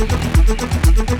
ドキドキドキドキドキドキ